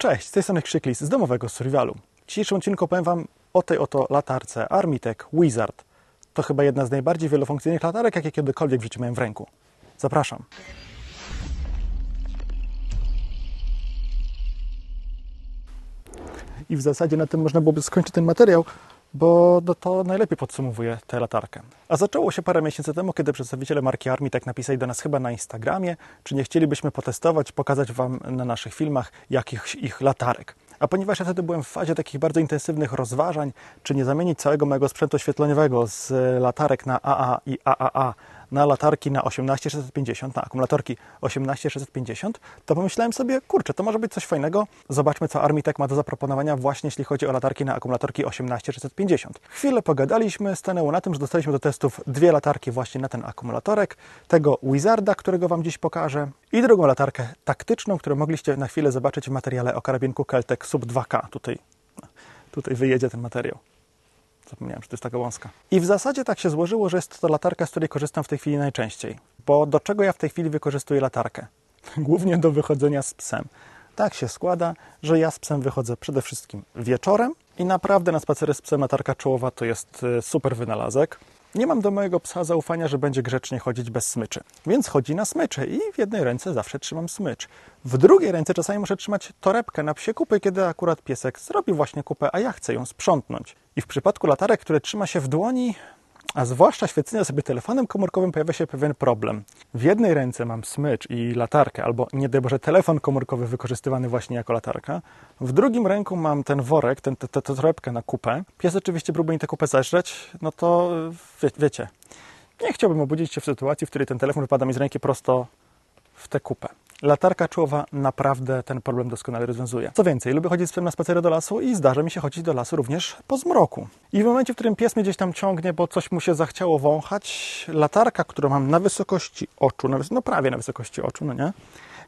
Cześć, z tej strony Krzyklis z domowego survivalu. W dzisiejszym odcinku powiem Wam o tej oto latarce Armitech Wizard. To chyba jedna z najbardziej wielofunkcyjnych latarek, jakie kiedykolwiek w życiu miałem w ręku. Zapraszam. I w zasadzie na tym można byłoby skończyć ten materiał, bo to najlepiej podsumowuje tę latarkę. A zaczęło się parę miesięcy temu, kiedy przedstawiciele marki Armi tak napisali do nas chyba na Instagramie, czy nie chcielibyśmy potestować, pokazać Wam na naszych filmach jakich ich latarek. A ponieważ ja wtedy byłem w fazie takich bardzo intensywnych rozważań, czy nie zamienić całego mojego sprzętu oświetleniowego z latarek na AA i AAA na latarki na 18650, na akumulatorki 18650, to pomyślałem sobie, kurczę, to może być coś fajnego. Zobaczmy, co Armitech ma do zaproponowania właśnie jeśli chodzi o latarki na akumulatorki 18650. Chwilę pogadaliśmy, stanęło na tym, że dostaliśmy do testów dwie latarki właśnie na ten akumulatorek, tego Wizarda, którego Wam dziś pokażę i drugą latarkę taktyczną, którą mogliście na chwilę zobaczyć w materiale o karabinku Keltec Sub 2K. Tutaj, tutaj wyjedzie ten materiał. Zapomniałem, że to jest taka wąska. I w zasadzie tak się złożyło, że jest to latarka, z której korzystam w tej chwili najczęściej. Bo do czego ja w tej chwili wykorzystuję latarkę? Głównie do wychodzenia z psem. Tak się składa, że ja z psem wychodzę przede wszystkim wieczorem i naprawdę na spacery z psem latarka czołowa to jest y, super wynalazek. Nie mam do mojego psa zaufania, że będzie grzecznie chodzić bez smyczy. Więc chodzi na smycze i w jednej ręce zawsze trzymam smycz. W drugiej ręce czasami muszę trzymać torebkę na psie kupy, kiedy akurat piesek zrobi właśnie kupę, a ja chcę ją sprzątnąć. I w przypadku latarek, które trzyma się w dłoni, a zwłaszcza świecenia sobie telefonem komórkowym pojawia się pewien problem. W jednej ręce mam smycz i latarkę, albo nie daj Boże telefon komórkowy wykorzystywany właśnie jako latarka. W drugim ręku mam ten worek, tę torebkę na kupę. Pies oczywiście próbuje mi tę kupę zeżreć, no to wie, wiecie. Nie chciałbym obudzić się w sytuacji, w której ten telefon wypada mi z ręki prosto w tę kupę. Latarka czołowa naprawdę ten problem doskonale rozwiązuje. Co więcej, lubię chodzić z psem na spacery do lasu i zdarza mi się chodzić do lasu również po zmroku. I w momencie, w którym pies mnie gdzieś tam ciągnie, bo coś mu się zachciało wąchać, latarka, którą mam na wysokości oczu, no prawie na wysokości oczu, no nie?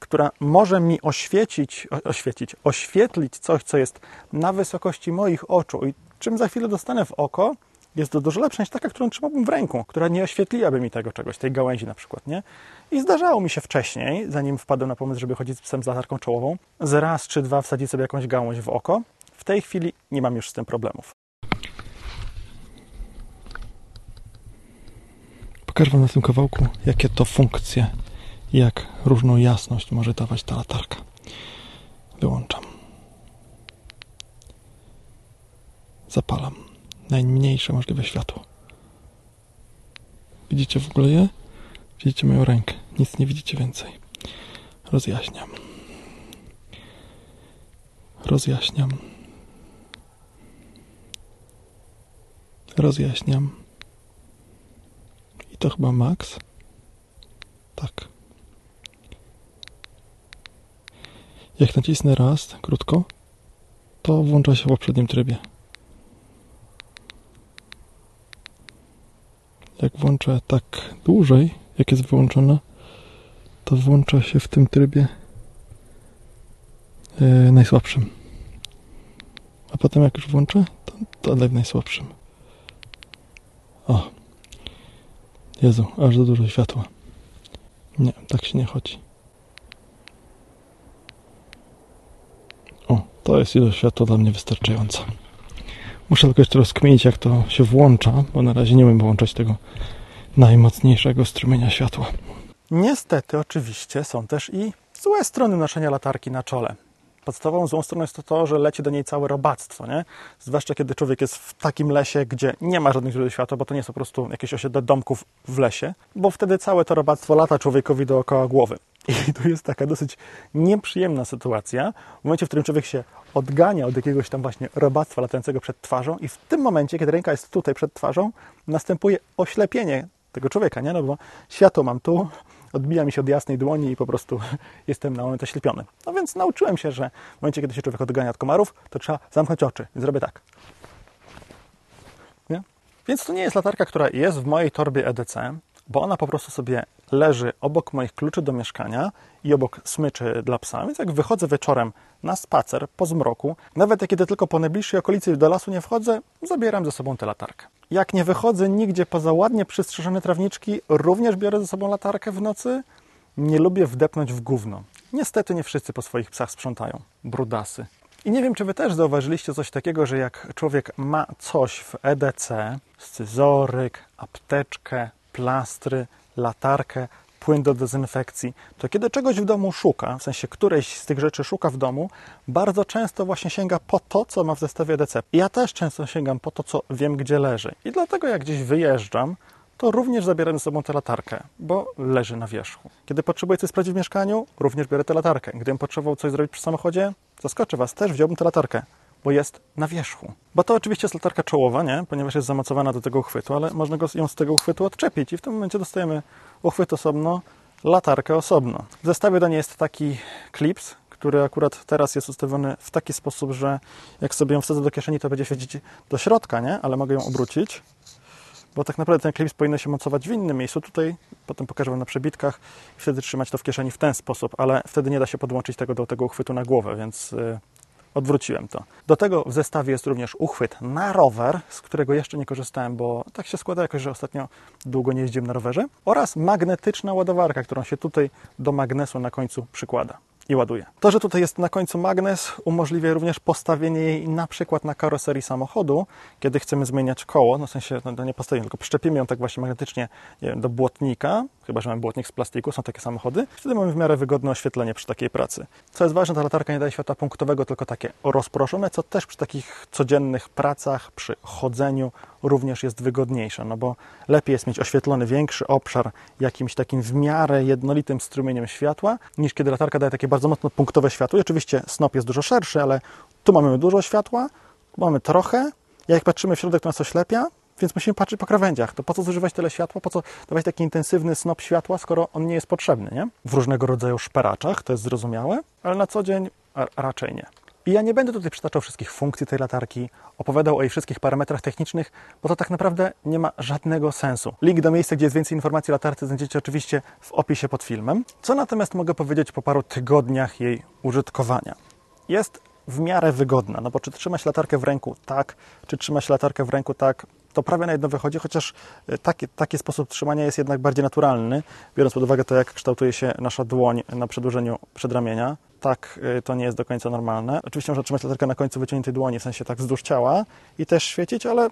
która może mi oświecić, oświecić, oświetlić coś, co jest na wysokości moich oczu i czym za chwilę dostanę w oko, jest to dużo lepsza niż taka, którą trzymałbym w ręku, która nie oświetliłaby mi tego czegoś, tej gałęzi na przykład, nie? I zdarzało mi się wcześniej, zanim wpadłem na pomysł, żeby chodzić z psem z latarką czołową, z raz czy dwa wsadzić sobie jakąś gałąź w oko. W tej chwili nie mam już z tym problemów. Pokażę Wam na tym kawałku, jakie to funkcje, jak różną jasność może dawać ta latarka. Wyłączam. Zapalam najmniejsze możliwe światło. Widzicie w ogóle je? Widzicie moją rękę. Nic nie widzicie więcej. Rozjaśniam. Rozjaśniam. Rozjaśniam. I to chyba max. Tak. Jak nacisnę raz, krótko, to włącza się w poprzednim trybie. Jak włączę tak dłużej, jak jest wyłączona, to włącza się w tym trybie yy, najsłabszym. A potem jak już włączę, to dalej w najsłabszym. O. Jezu, aż za dużo światła. Nie, tak się nie chodzi. O, to jest ilość światła dla mnie wystarczająca. Muszę tylko jeszcze rozkminić, jak to się włącza, bo na razie nie umiem włączać tego najmocniejszego strumienia światła. Niestety, oczywiście, są też i złe strony noszenia latarki na czole. Podstawową złą stroną jest to, to, że leci do niej całe robactwo, nie? Zwłaszcza kiedy człowiek jest w takim lesie, gdzie nie ma żadnych źródeł światła, bo to nie są po prostu jakieś osiedle domków w lesie, bo wtedy całe to robactwo lata człowiekowi dookoła głowy. I tu jest taka dosyć nieprzyjemna sytuacja, w momencie, w którym człowiek się odgania od jakiegoś tam właśnie robactwa latającego przed twarzą i w tym momencie, kiedy ręka jest tutaj przed twarzą, następuje oślepienie tego człowieka, nie? No bo światło mam tu, odbija mi się od jasnej dłoni i po prostu jestem na moment oślepiony. No więc nauczyłem się, że w momencie, kiedy się człowiek odgania od komarów, to trzeba zamknąć oczy. I zrobię tak. Nie? Więc to nie jest latarka, która jest w mojej torbie EDC, bo ona po prostu sobie leży obok moich kluczy do mieszkania i obok smyczy dla psa. Więc jak wychodzę wieczorem na spacer po zmroku, nawet kiedy tylko po najbliższej okolicy do lasu nie wchodzę, zabieram ze sobą tę latarkę. Jak nie wychodzę nigdzie poza ładnie przystrzyżone trawniczki, również biorę ze sobą latarkę w nocy. Nie lubię wdepnąć w gówno. Niestety nie wszyscy po swoich psach sprzątają. Brudasy. I nie wiem, czy wy też zauważyliście coś takiego, że jak człowiek ma coś w EDC, scyzoryk, apteczkę, plastry, latarkę, płyn do dezynfekcji, to kiedy czegoś w domu szuka, w sensie którejś z tych rzeczy szuka w domu, bardzo często właśnie sięga po to, co ma w zestawie EDC. Ja też często sięgam po to, co wiem, gdzie leży. I dlatego jak gdzieś wyjeżdżam, to również zabieram ze sobą tę latarkę, bo leży na wierzchu. Kiedy potrzebuję coś sprawdzić w mieszkaniu, również biorę tę latarkę. Gdybym potrzebował coś zrobić przy samochodzie, zaskoczę Was, też wziąłbym tę latarkę, bo jest na wierzchu. Bo to oczywiście jest latarka czołowa, nie? ponieważ jest zamocowana do tego uchwytu, ale można go, ją z tego uchwytu odczepić i w tym momencie dostajemy uchwyt osobno, latarkę osobno. W zestawie do niej jest taki klips, który akurat teraz jest ustawiony w taki sposób, że jak sobie ją wsadzę do kieszeni, to będzie świecić do środka, nie? ale mogę ją obrócić bo tak naprawdę ten klips powinien się mocować w innym miejscu. Tutaj potem pokażę Wam na przebitkach i wtedy trzymać to w kieszeni w ten sposób, ale wtedy nie da się podłączyć tego do tego uchwytu na głowę, więc yy, odwróciłem to. Do tego w zestawie jest również uchwyt na rower, z którego jeszcze nie korzystałem, bo tak się składa jakoś, że ostatnio długo nie jeździłem na rowerze, oraz magnetyczna ładowarka, którą się tutaj do magnesu na końcu przykłada i ładuje. To, że tutaj jest na końcu magnes, umożliwia również postawienie jej na przykład na karoserii samochodu, kiedy chcemy zmieniać koło, no w sensie no, nie postawimy, tylko przyczepimy ją tak właśnie magnetycznie wiem, do błotnika, chyba, że mamy błotnik z plastiku, są takie samochody, wtedy mamy w miarę wygodne oświetlenie przy takiej pracy. Co jest ważne, ta latarka nie daje światła punktowego, tylko takie rozproszone, co też przy takich codziennych pracach, przy chodzeniu również jest wygodniejsze, no bo lepiej jest mieć oświetlony większy obszar jakimś takim w miarę jednolitym strumieniem światła, niż kiedy latarka daje takie bardzo mocno punktowe światło. I oczywiście snop jest dużo szerszy, ale tu mamy dużo światła, tu mamy trochę, jak patrzymy w środek, to nas oślepia, więc musimy patrzeć po krawędziach. To po co zużywać tyle światła? Po co dawać taki intensywny snop światła, skoro on nie jest potrzebny, nie? W różnego rodzaju szperaczach, to jest zrozumiałe, ale na co dzień raczej nie. I ja nie będę tutaj przytaczał wszystkich funkcji tej latarki, opowiadał o jej wszystkich parametrach technicznych, bo to tak naprawdę nie ma żadnego sensu. Link do miejsca, gdzie jest więcej informacji o latarce znajdziecie oczywiście w opisie pod filmem. Co natomiast mogę powiedzieć po paru tygodniach jej użytkowania? Jest w miarę wygodna, no bo czy trzymać latarkę w ręku tak, czy trzymać latarkę w ręku tak, to prawie na jedno wychodzi, chociaż e, taki, taki sposób trzymania jest jednak bardziej naturalny, biorąc pod uwagę to, jak kształtuje się nasza dłoń na przedłużeniu przedramienia. Tak, e, to nie jest do końca normalne. Oczywiście można trzymać latarkę na końcu wyciągniętej dłoni, w sensie tak wzdłuż ciała i też świecić, ale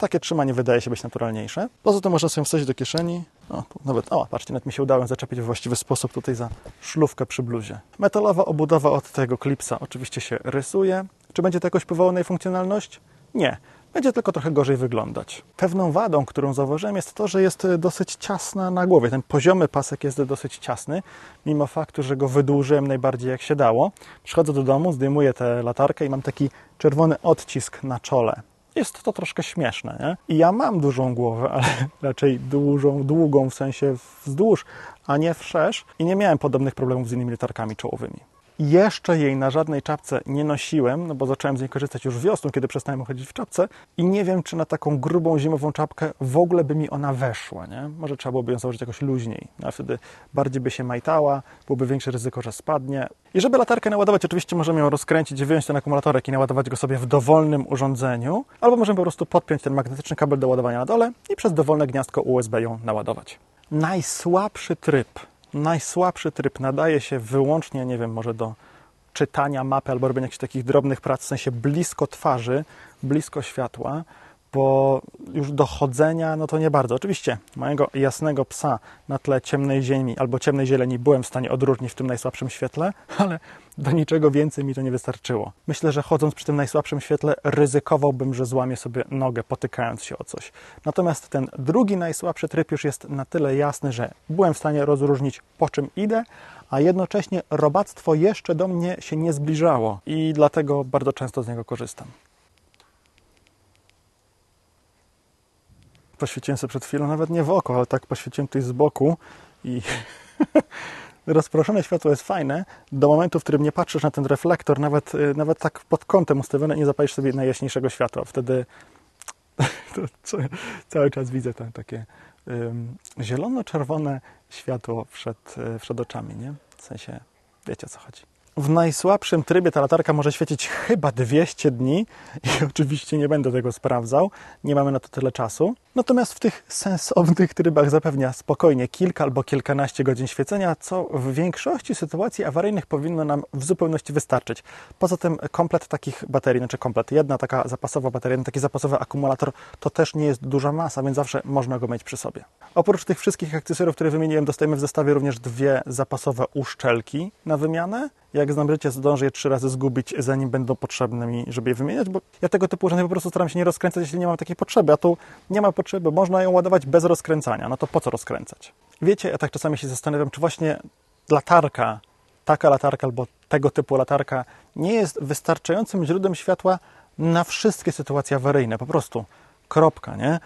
takie trzymanie wydaje się być naturalniejsze. Poza tym można sobie wsadzić do kieszeni. O, nawet, o, patrzcie, nawet mi się udało zaczepić w właściwy sposób tutaj za szlówkę przy bluzie. Metalowa obudowa od tego klipsa oczywiście się rysuje. Czy będzie to jakoś wpływało na jej funkcjonalność? Nie będzie tylko trochę gorzej wyglądać. Pewną wadą, którą zauważyłem, jest to, że jest dosyć ciasna na głowie. Ten poziomy pasek jest dosyć ciasny, mimo faktu, że go wydłużyłem najbardziej jak się dało. Przychodzę do domu, zdejmuję tę latarkę i mam taki czerwony odcisk na czole. Jest to troszkę śmieszne, nie? I ja mam dużą głowę, ale raczej dużą, długą w sensie wzdłuż, a nie wszerz. I nie miałem podobnych problemów z innymi latarkami czołowymi. Jeszcze jej na żadnej czapce nie nosiłem, no bo zacząłem z niej korzystać już wiosną, kiedy przestałem chodzić w czapce i nie wiem, czy na taką grubą zimową czapkę w ogóle by mi ona weszła, nie? Może trzeba byłoby ją założyć jakoś luźniej, no, a wtedy bardziej by się majtała, byłoby większe ryzyko, że spadnie. I żeby latarkę naładować, oczywiście możemy ją rozkręcić, wyjąć ten akumulatorek i naładować go sobie w dowolnym urządzeniu, albo możemy po prostu podpiąć ten magnetyczny kabel do ładowania na dole i przez dowolne gniazdko USB ją naładować. Najsłabszy tryb najsłabszy tryb nadaje się wyłącznie, nie wiem, może do czytania mapy albo robienia jakichś takich drobnych prac, w sensie blisko twarzy, blisko światła, bo już dochodzenia, no to nie bardzo. Oczywiście mojego jasnego psa na tle ciemnej ziemi albo ciemnej zieleni byłem w stanie odróżnić w tym najsłabszym świetle, ale do niczego więcej mi to nie wystarczyło. Myślę, że chodząc przy tym najsłabszym świetle ryzykowałbym, że złamię sobie nogę potykając się o coś. Natomiast ten drugi najsłabszy tryb już jest na tyle jasny, że byłem w stanie rozróżnić po czym idę, a jednocześnie robactwo jeszcze do mnie się nie zbliżało i dlatego bardzo często z niego korzystam. poświeciłem sobie przed chwilą, nawet nie w oko, ale tak poświeciłem tutaj z boku i rozproszone światło jest fajne do momentu, w którym nie patrzysz na ten reflektor, nawet, y, nawet tak pod kątem ustawione, nie zapalisz sobie najjaśniejszego światła. Wtedy cały czas widzę tam takie um, zielono-czerwone światło przed, y, przed oczami, nie? W sensie, wiecie o co chodzi. W najsłabszym trybie ta latarka może świecić chyba 200 dni i oczywiście nie będę tego sprawdzał, nie mamy na to tyle czasu. Natomiast w tych sensownych trybach zapewnia spokojnie kilka albo kilkanaście godzin świecenia, co w większości sytuacji awaryjnych powinno nam w zupełności wystarczyć. Poza tym komplet takich baterii, znaczy komplet, jedna taka zapasowa bateria, taki zapasowy akumulator, to też nie jest duża masa, więc zawsze można go mieć przy sobie. Oprócz tych wszystkich akcesoriów, które wymieniłem, dostajemy w zestawie również dwie zapasowe uszczelki na wymianę. Jak znam życie, zdążę je trzy razy zgubić, zanim będą potrzebne mi, żeby je wymieniać, bo ja tego typu urządzeń po prostu staram się nie rozkręcać, jeśli nie mam takiej potrzeby, a tu nie ma potrzeby, można ją ładować bez rozkręcania, no to po co rozkręcać? Wiecie, ja tak czasami się zastanawiam, czy właśnie latarka, taka latarka albo tego typu latarka nie jest wystarczającym źródłem światła na wszystkie sytuacje awaryjne, po prostu kropka, nie?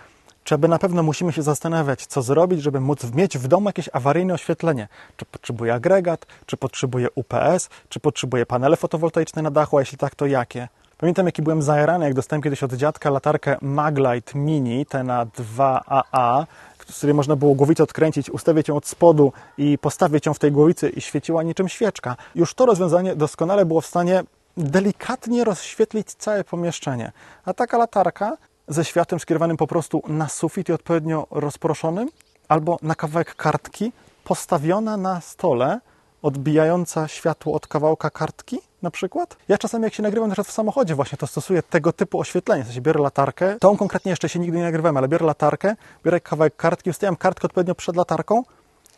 Czy aby na pewno musimy się zastanawiać, co zrobić, żeby móc mieć w domu jakieś awaryjne oświetlenie? Czy potrzebuje agregat, czy potrzebuje UPS, czy potrzebuje panele fotowoltaiczne na dachu, a jeśli tak, to jakie? Pamiętam, jaki byłem zajarany, jak dostałem kiedyś od dziadka latarkę Maglite Mini, te na 2AA, z której można było głowicę odkręcić, ustawić ją od spodu i postawić ją w tej głowicy i świeciła niczym świeczka. Już to rozwiązanie doskonale było w stanie delikatnie rozświetlić całe pomieszczenie. A taka latarka ze światłem skierowanym po prostu na sufit i odpowiednio rozproszonym, albo na kawałek kartki postawiona na stole, odbijająca światło od kawałka kartki na przykład. Ja czasami jak się nagrywam na w samochodzie właśnie, to stosuję tego typu oświetlenie. W sensie biorę latarkę, tą konkretnie jeszcze się nigdy nie nagrywałem, ale biorę latarkę, biorę kawałek kartki, ustawiam kartkę odpowiednio przed latarką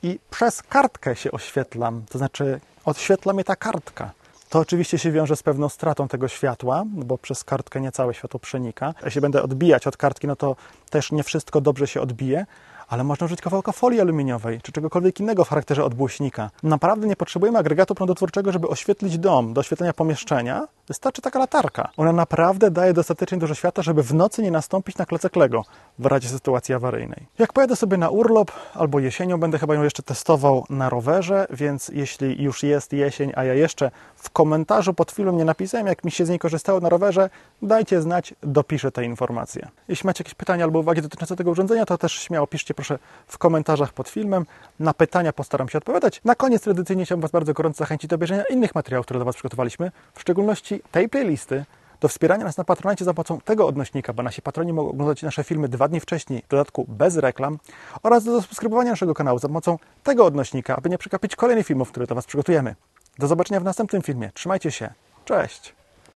i przez kartkę się oświetlam. To znaczy oświetla mnie ta kartka. To oczywiście się wiąże z pewną stratą tego światła, bo przez kartkę nie całe światło przenika. Jeśli będę odbijać od kartki, no to też nie wszystko dobrze się odbije, ale można użyć kawałka folii aluminiowej czy czegokolwiek innego w charakterze odbłyśnika. Naprawdę nie potrzebujemy agregatu prądotwórczego, żeby oświetlić dom. Do oświetlenia pomieszczenia wystarczy taka latarka. Ona naprawdę daje dostatecznie dużo światła, żeby w nocy nie nastąpić na klocek Lego w razie sytuacji awaryjnej. Jak pojadę sobie na urlop albo jesienią, będę chyba ją jeszcze testował na rowerze, więc jeśli już jest jesień, a ja jeszcze w komentarzu pod filmem nie napisałem, jak mi się z niej korzystało na rowerze, dajcie znać, dopiszę te informacje. Jeśli macie jakieś pytania albo uwagi dotyczące tego urządzenia, to też śmiało piszcie proszę w komentarzach pod filmem. Na pytania postaram się odpowiadać. Na koniec tradycyjnie chciałbym Was bardzo gorąco zachęcić do obejrzenia innych materiałów, które dla Was przygotowaliśmy, w szczególności tej playlisty, do wspierania nas na Patronite za pomocą tego odnośnika, bo nasi patroni mogą oglądać nasze filmy dwa dni wcześniej, w dodatku bez reklam, oraz do subskrybowania naszego kanału za pomocą tego odnośnika, aby nie przegapić kolejnych filmów, które dla Was przygotujemy. Do zobaczenia w następnym filmie. Trzymajcie się. Cześć!